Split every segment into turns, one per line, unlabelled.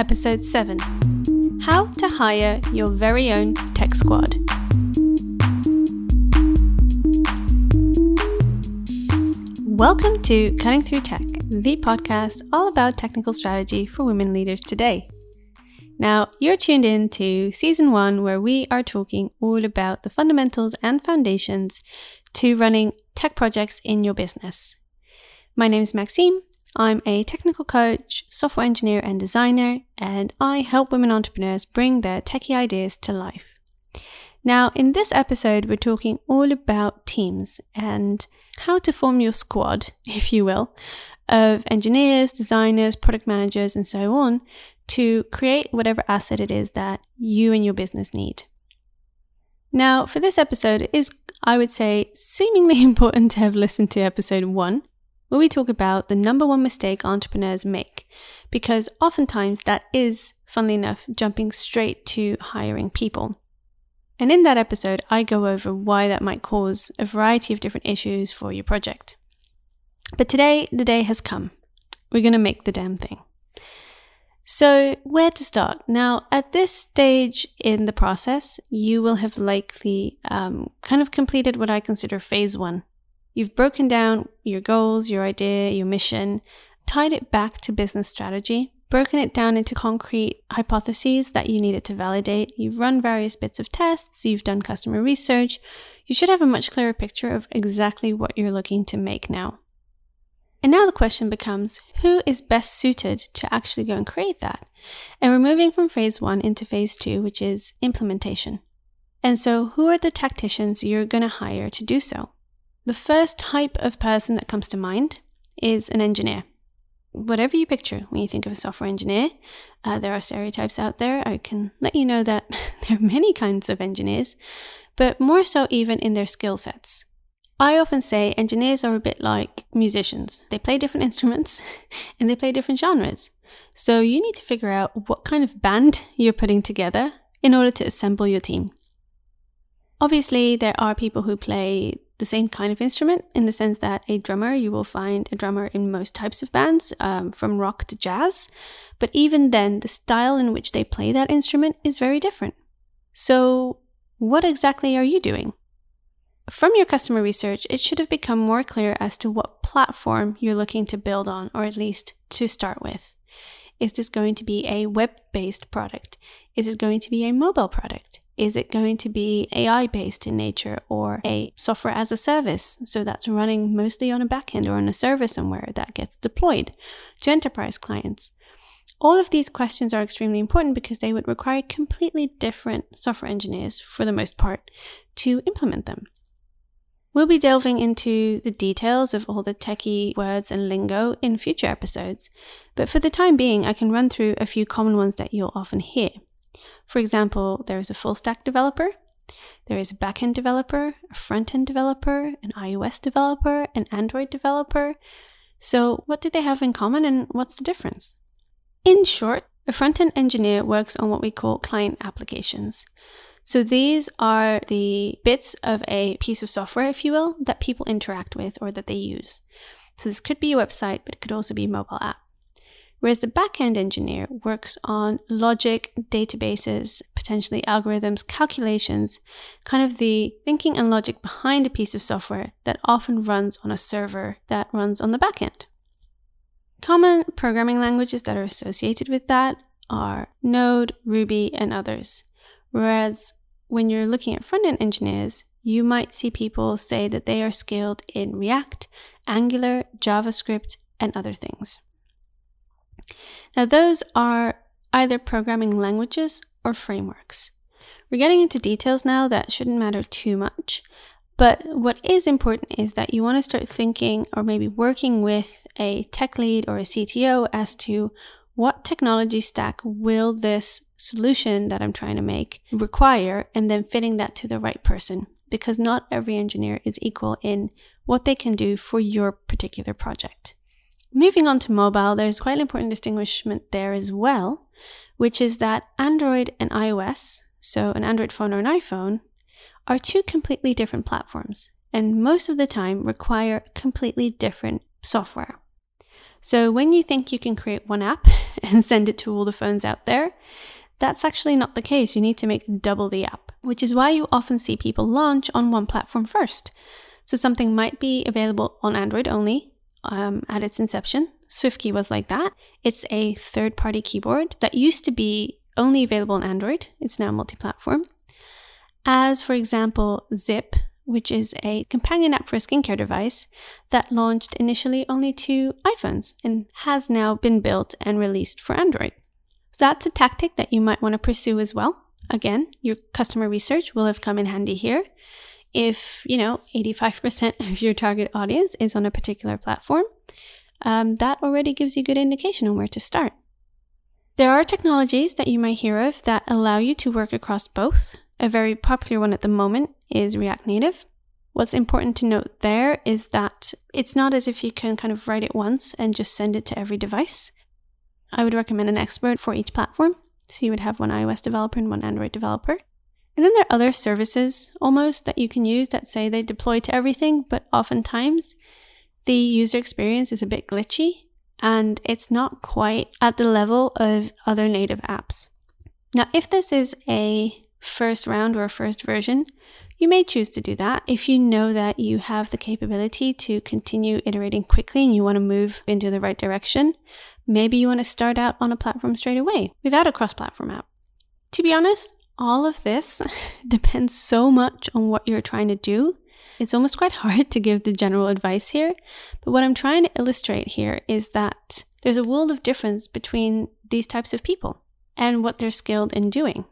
Episode 7 How to Hire Your Very Own Tech Squad. Welcome to Cutting Through Tech, the podcast all about technical strategy for women leaders today. Now, you're tuned in to season one, where we are talking all about the fundamentals and foundations to running tech projects in your business. My name is Maxime. I'm a technical coach, software engineer, and designer, and I help women entrepreneurs bring their techie ideas to life. Now, in this episode, we're talking all about teams and how to form your squad, if you will, of engineers, designers, product managers, and so on to create whatever asset it is that you and your business need. Now, for this episode, it is, I would say, seemingly important to have listened to episode one, where we talk about the number one mistake entrepreneurs make, because oftentimes that is, funnily enough, jumping straight to hiring people. And in that episode, I go over why that might cause a variety of different issues for your project. But today, the day has come. We're going to make the damn thing. So, where to start? Now, at this stage in the process, you will have likely um, kind of completed what I consider phase one. You've broken down your goals, your idea, your mission, tied it back to business strategy, broken it down into concrete hypotheses that you needed to validate. You've run various bits of tests, you've done customer research. You should have a much clearer picture of exactly what you're looking to make now. And now the question becomes who is best suited to actually go and create that? And we're moving from phase one into phase two, which is implementation. And so, who are the tacticians you're going to hire to do so? The first type of person that comes to mind is an engineer. Whatever you picture when you think of a software engineer, uh, there are stereotypes out there. I can let you know that there are many kinds of engineers, but more so even in their skill sets. I often say engineers are a bit like musicians. They play different instruments and they play different genres. So you need to figure out what kind of band you're putting together in order to assemble your team. Obviously, there are people who play the same kind of instrument in the sense that a drummer, you will find a drummer in most types of bands, um, from rock to jazz. But even then, the style in which they play that instrument is very different. So, what exactly are you doing? From your customer research, it should have become more clear as to what platform you're looking to build on, or at least to start with. Is this going to be a web based product? Is it going to be a mobile product? Is it going to be AI based in nature or a software as a service? So that's running mostly on a backend or on a server somewhere that gets deployed to enterprise clients. All of these questions are extremely important because they would require completely different software engineers, for the most part, to implement them. We'll be delving into the details of all the techie words and lingo in future episodes, but for the time being, I can run through a few common ones that you'll often hear. For example, there is a full stack developer, there is a backend developer, a front end developer, an iOS developer, an Android developer. So, what do they have in common and what's the difference? In short, a front end engineer works on what we call client applications. So these are the bits of a piece of software, if you will, that people interact with or that they use. So this could be a website, but it could also be a mobile app. Whereas the backend engineer works on logic, databases, potentially algorithms, calculations, kind of the thinking and logic behind a piece of software that often runs on a server that runs on the backend. Common programming languages that are associated with that are Node, Ruby, and others. Whereas when you're looking at front end engineers, you might see people say that they are skilled in React, Angular, JavaScript, and other things. Now, those are either programming languages or frameworks. We're getting into details now that shouldn't matter too much, but what is important is that you want to start thinking or maybe working with a tech lead or a CTO as to what technology stack will this solution that I'm trying to make require, and then fitting that to the right person. Because not every engineer is equal in what they can do for your particular project. Moving on to mobile, there's quite an important distinguishment there as well, which is that Android and iOS, so an Android phone or an iPhone, are two completely different platforms and most of the time require completely different software. So when you think you can create one app and send it to all the phones out there, that's actually not the case. You need to make double the app, which is why you often see people launch on one platform first. So something might be available on Android only um, at its inception. SwiftKey was like that. It's a third party keyboard that used to be only available on Android, it's now multi platform. As, for example, Zip, which is a companion app for a skincare device that launched initially only to iPhones and has now been built and released for Android. So that's a tactic that you might want to pursue as well. Again, your customer research will have come in handy here. If, you know, 85% of your target audience is on a particular platform, um, that already gives you good indication on where to start. There are technologies that you might hear of that allow you to work across both. A very popular one at the moment is React Native. What's important to note there is that it's not as if you can kind of write it once and just send it to every device. I would recommend an expert for each platform. So you would have one iOS developer and one Android developer. And then there are other services almost that you can use that say they deploy to everything, but oftentimes the user experience is a bit glitchy and it's not quite at the level of other native apps. Now, if this is a first round or a first version, you may choose to do that if you know that you have the capability to continue iterating quickly and you want to move into the right direction. Maybe you want to start out on a platform straight away without a cross platform app. To be honest, all of this depends so much on what you're trying to do. It's almost quite hard to give the general advice here, but what I'm trying to illustrate here is that there's a world of difference between these types of people and what they're skilled in doing.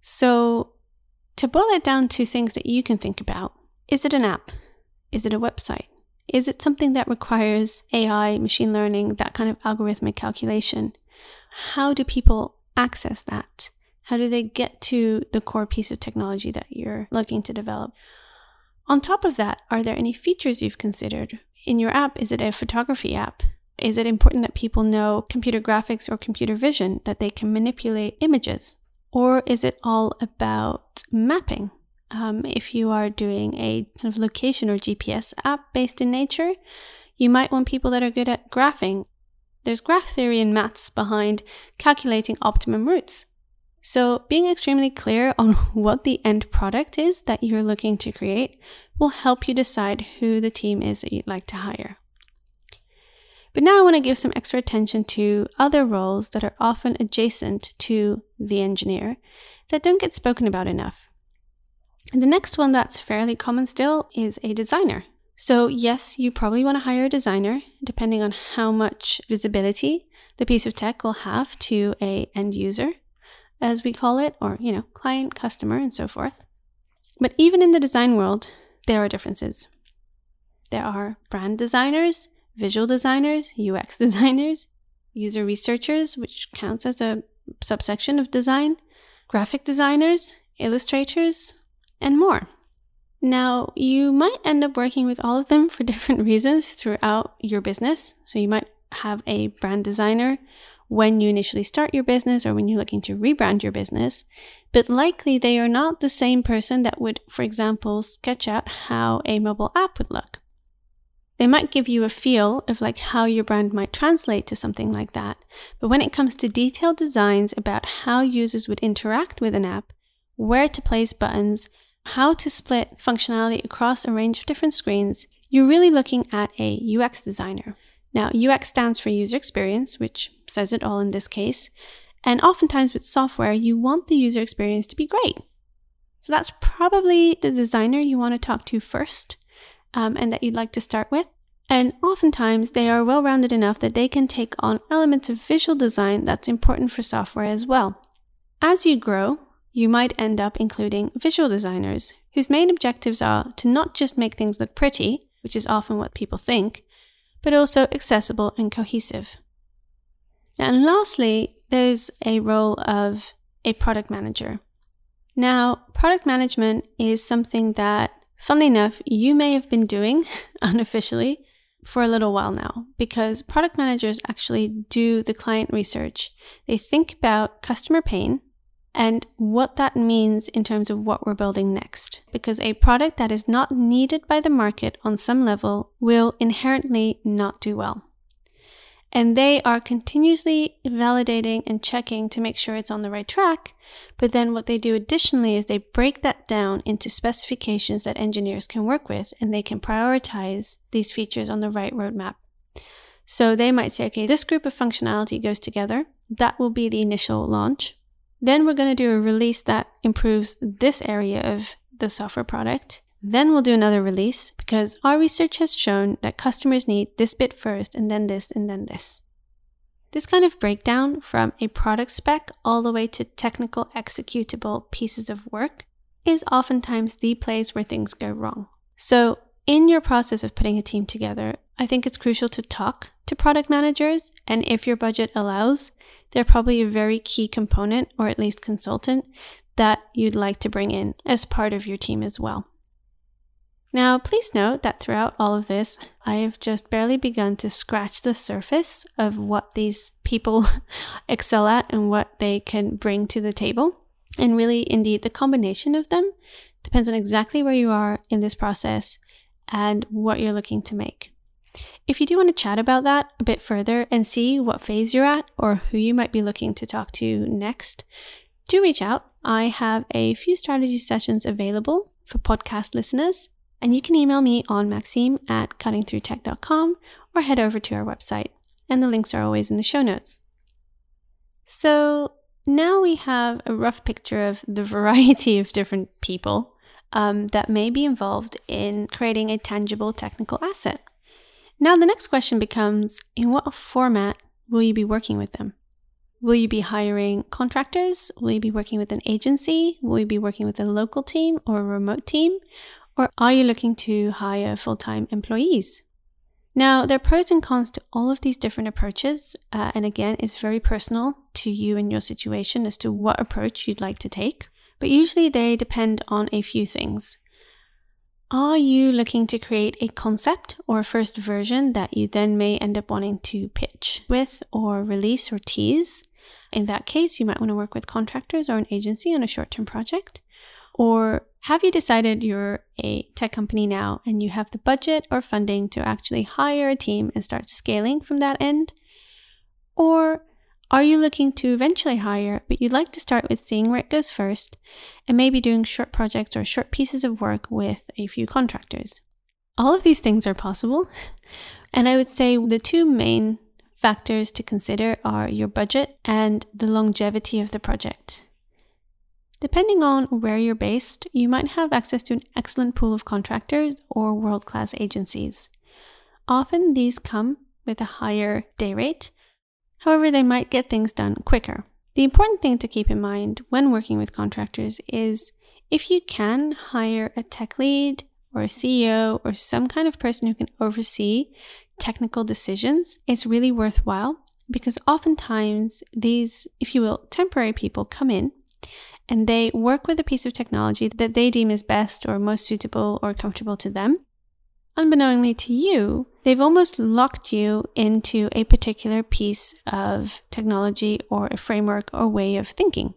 So, to boil it down to things that you can think about is it an app? Is it a website? Is it something that requires AI, machine learning, that kind of algorithmic calculation? How do people access that? How do they get to the core piece of technology that you're looking to develop? On top of that, are there any features you've considered? In your app, is it a photography app? Is it important that people know computer graphics or computer vision, that they can manipulate images? Or is it all about mapping? Um, if you are doing a kind of location or GPS app based in nature, you might want people that are good at graphing. There's graph theory and maths behind calculating optimum routes. So, being extremely clear on what the end product is that you're looking to create will help you decide who the team is that you'd like to hire. But now I want to give some extra attention to other roles that are often adjacent to the engineer that don't get spoken about enough. And the next one that's fairly common still is a designer. So, yes, you probably want to hire a designer, depending on how much visibility the piece of tech will have to a end user, as we call it, or you know, client, customer, and so forth. But even in the design world, there are differences. There are brand designers, visual designers, UX designers, user researchers, which counts as a subsection of design, graphic designers, illustrators, and more. Now, you might end up working with all of them for different reasons throughout your business. So, you might have a brand designer when you initially start your business or when you're looking to rebrand your business, but likely they are not the same person that would, for example, sketch out how a mobile app would look. They might give you a feel of like how your brand might translate to something like that. But when it comes to detailed designs about how users would interact with an app, where to place buttons, how to split functionality across a range of different screens, you're really looking at a UX designer. Now, UX stands for user experience, which says it all in this case. And oftentimes with software, you want the user experience to be great. So that's probably the designer you want to talk to first um, and that you'd like to start with. And oftentimes, they are well rounded enough that they can take on elements of visual design that's important for software as well. As you grow, you might end up including visual designers whose main objectives are to not just make things look pretty, which is often what people think, but also accessible and cohesive. And lastly, there's a role of a product manager. Now, product management is something that, funnily enough, you may have been doing unofficially for a little while now because product managers actually do the client research. They think about customer pain and what that means in terms of what we're building next. Because a product that is not needed by the market on some level will inherently not do well. And they are continuously validating and checking to make sure it's on the right track. But then what they do additionally is they break that down into specifications that engineers can work with and they can prioritize these features on the right roadmap. So they might say, okay, this group of functionality goes together. That will be the initial launch. Then we're going to do a release that improves this area of the software product. Then we'll do another release because our research has shown that customers need this bit first and then this and then this. This kind of breakdown from a product spec all the way to technical executable pieces of work is oftentimes the place where things go wrong. So, in your process of putting a team together, I think it's crucial to talk to product managers, and if your budget allows, they're probably a very key component, or at least consultant, that you'd like to bring in as part of your team as well. Now, please note that throughout all of this, I have just barely begun to scratch the surface of what these people excel at and what they can bring to the table. And really, indeed, the combination of them depends on exactly where you are in this process and what you're looking to make. If you do want to chat about that a bit further and see what phase you're at or who you might be looking to talk to next, do reach out. I have a few strategy sessions available for podcast listeners and you can email me on maxime at cuttingthroughtech.com or head over to our website. And the links are always in the show notes. So now we have a rough picture of the variety of different people um, that may be involved in creating a tangible technical asset. Now, the next question becomes in what format will you be working with them? Will you be hiring contractors? Will you be working with an agency? Will you be working with a local team or a remote team? Or are you looking to hire full time employees? Now, there are pros and cons to all of these different approaches. Uh, and again, it's very personal to you and your situation as to what approach you'd like to take. But usually they depend on a few things. Are you looking to create a concept or a first version that you then may end up wanting to pitch with or release or tease? In that case, you might want to work with contractors or an agency on a short term project. Or have you decided you're a tech company now and you have the budget or funding to actually hire a team and start scaling from that end? Or are you looking to eventually hire, but you'd like to start with seeing where it goes first and maybe doing short projects or short pieces of work with a few contractors? All of these things are possible. And I would say the two main factors to consider are your budget and the longevity of the project. Depending on where you're based, you might have access to an excellent pool of contractors or world class agencies. Often these come with a higher day rate, however, they might get things done quicker. The important thing to keep in mind when working with contractors is if you can hire a tech lead or a CEO or some kind of person who can oversee technical decisions, it's really worthwhile because oftentimes these, if you will, temporary people come in and they work with a piece of technology that they deem is best or most suitable or comfortable to them. Unbeknowingly to you, they've almost locked you into a particular piece of technology or a framework or way of thinking.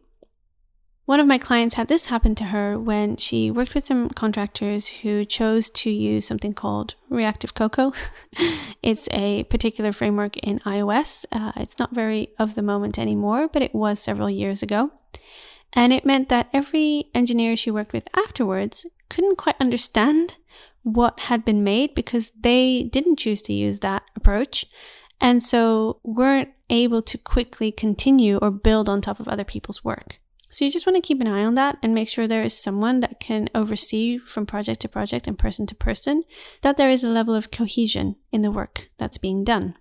One of my clients had this happen to her when she worked with some contractors who chose to use something called Reactive Cocoa. it's a particular framework in iOS. Uh, it's not very of the moment anymore, but it was several years ago. And it meant that every engineer she worked with afterwards couldn't quite understand what had been made because they didn't choose to use that approach. And so weren't able to quickly continue or build on top of other people's work. So you just want to keep an eye on that and make sure there is someone that can oversee from project to project and person to person, that there is a level of cohesion in the work that's being done.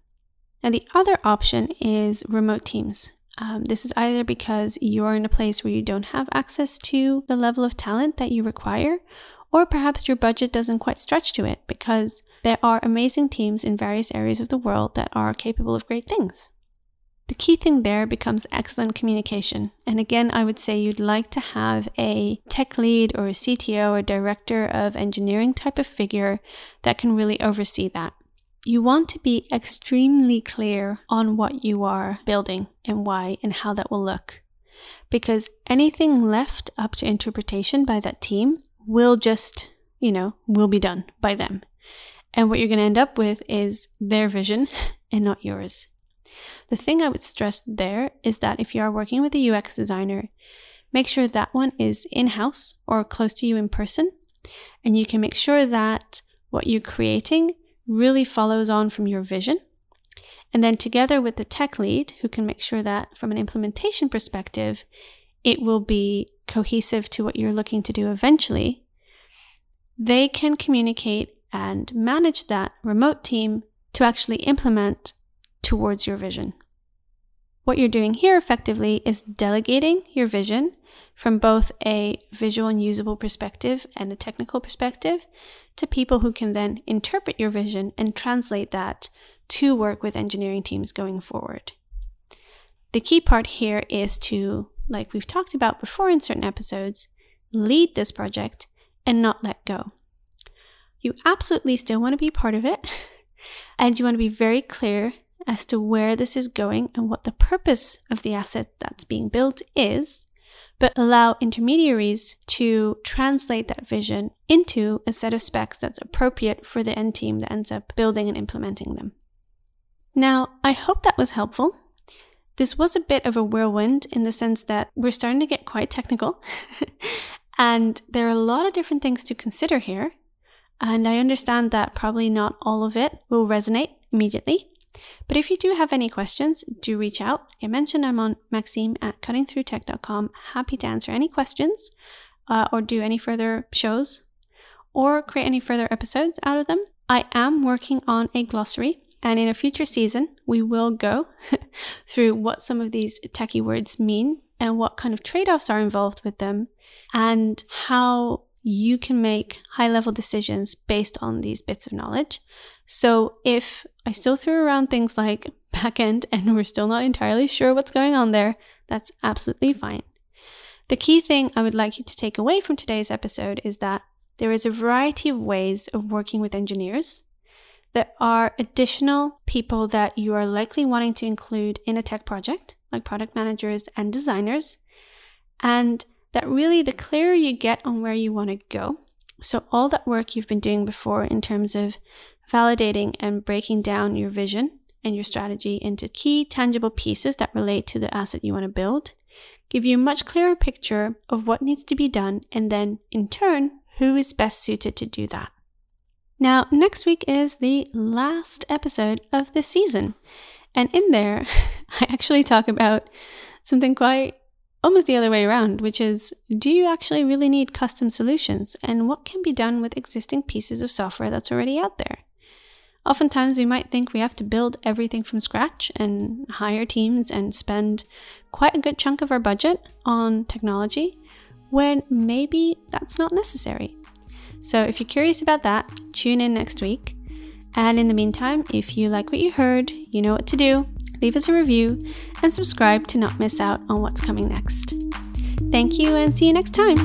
And the other option is remote teams. Um, this is either because you're in a place where you don't have access to the level of talent that you require, or perhaps your budget doesn't quite stretch to it because there are amazing teams in various areas of the world that are capable of great things. The key thing there becomes excellent communication. And again, I would say you'd like to have a tech lead or a CTO or director of engineering type of figure that can really oversee that you want to be extremely clear on what you are building and why and how that will look. Because anything left up to interpretation by that team will just, you know, will be done by them. And what you're going to end up with is their vision and not yours. The thing I would stress there is that if you are working with a UX designer, make sure that one is in house or close to you in person. And you can make sure that what you're creating really follows on from your vision. And then together with the tech lead, who can make sure that from an implementation perspective, it will be cohesive to what you're looking to do eventually, they can communicate and manage that remote team to actually implement towards your vision. What you're doing here effectively is delegating your vision from both a visual and usable perspective and a technical perspective to people who can then interpret your vision and translate that to work with engineering teams going forward. The key part here is to, like we've talked about before in certain episodes, lead this project and not let go. You absolutely still want to be part of it, and you want to be very clear as to where this is going and what the purpose of the asset that's being built is, but allow intermediaries to translate that vision into a set of specs that's appropriate for the end team that ends up building and implementing them. Now, I hope that was helpful. This was a bit of a whirlwind in the sense that we're starting to get quite technical, and there are a lot of different things to consider here. And I understand that probably not all of it will resonate immediately. But if you do have any questions, do reach out. Like I mentioned, I'm on Maxime at cuttingthroughtech.com. Happy to answer any questions uh, or do any further shows or create any further episodes out of them. I am working on a glossary, and in a future season, we will go through what some of these techie words mean and what kind of trade offs are involved with them, and how you can make high level decisions based on these bits of knowledge. So if I still throw around things like backend and we're still not entirely sure what's going on there, that's absolutely fine. The key thing I would like you to take away from today's episode is that there is a variety of ways of working with engineers. There are additional people that you are likely wanting to include in a tech project, like product managers and designers. And that really the clearer you get on where you want to go. So, all that work you've been doing before in terms of validating and breaking down your vision and your strategy into key tangible pieces that relate to the asset you want to build give you a much clearer picture of what needs to be done and then in turn who is best suited to do that. Now, next week is the last episode of the season. And in there, I actually talk about something quite almost the other way around, which is do you actually really need custom solutions and what can be done with existing pieces of software that's already out there? Oftentimes, we might think we have to build everything from scratch and hire teams and spend quite a good chunk of our budget on technology when maybe that's not necessary. So, if you're curious about that, tune in next week. And in the meantime, if you like what you heard, you know what to do leave us a review, and subscribe to not miss out on what's coming next. Thank you and see you next time.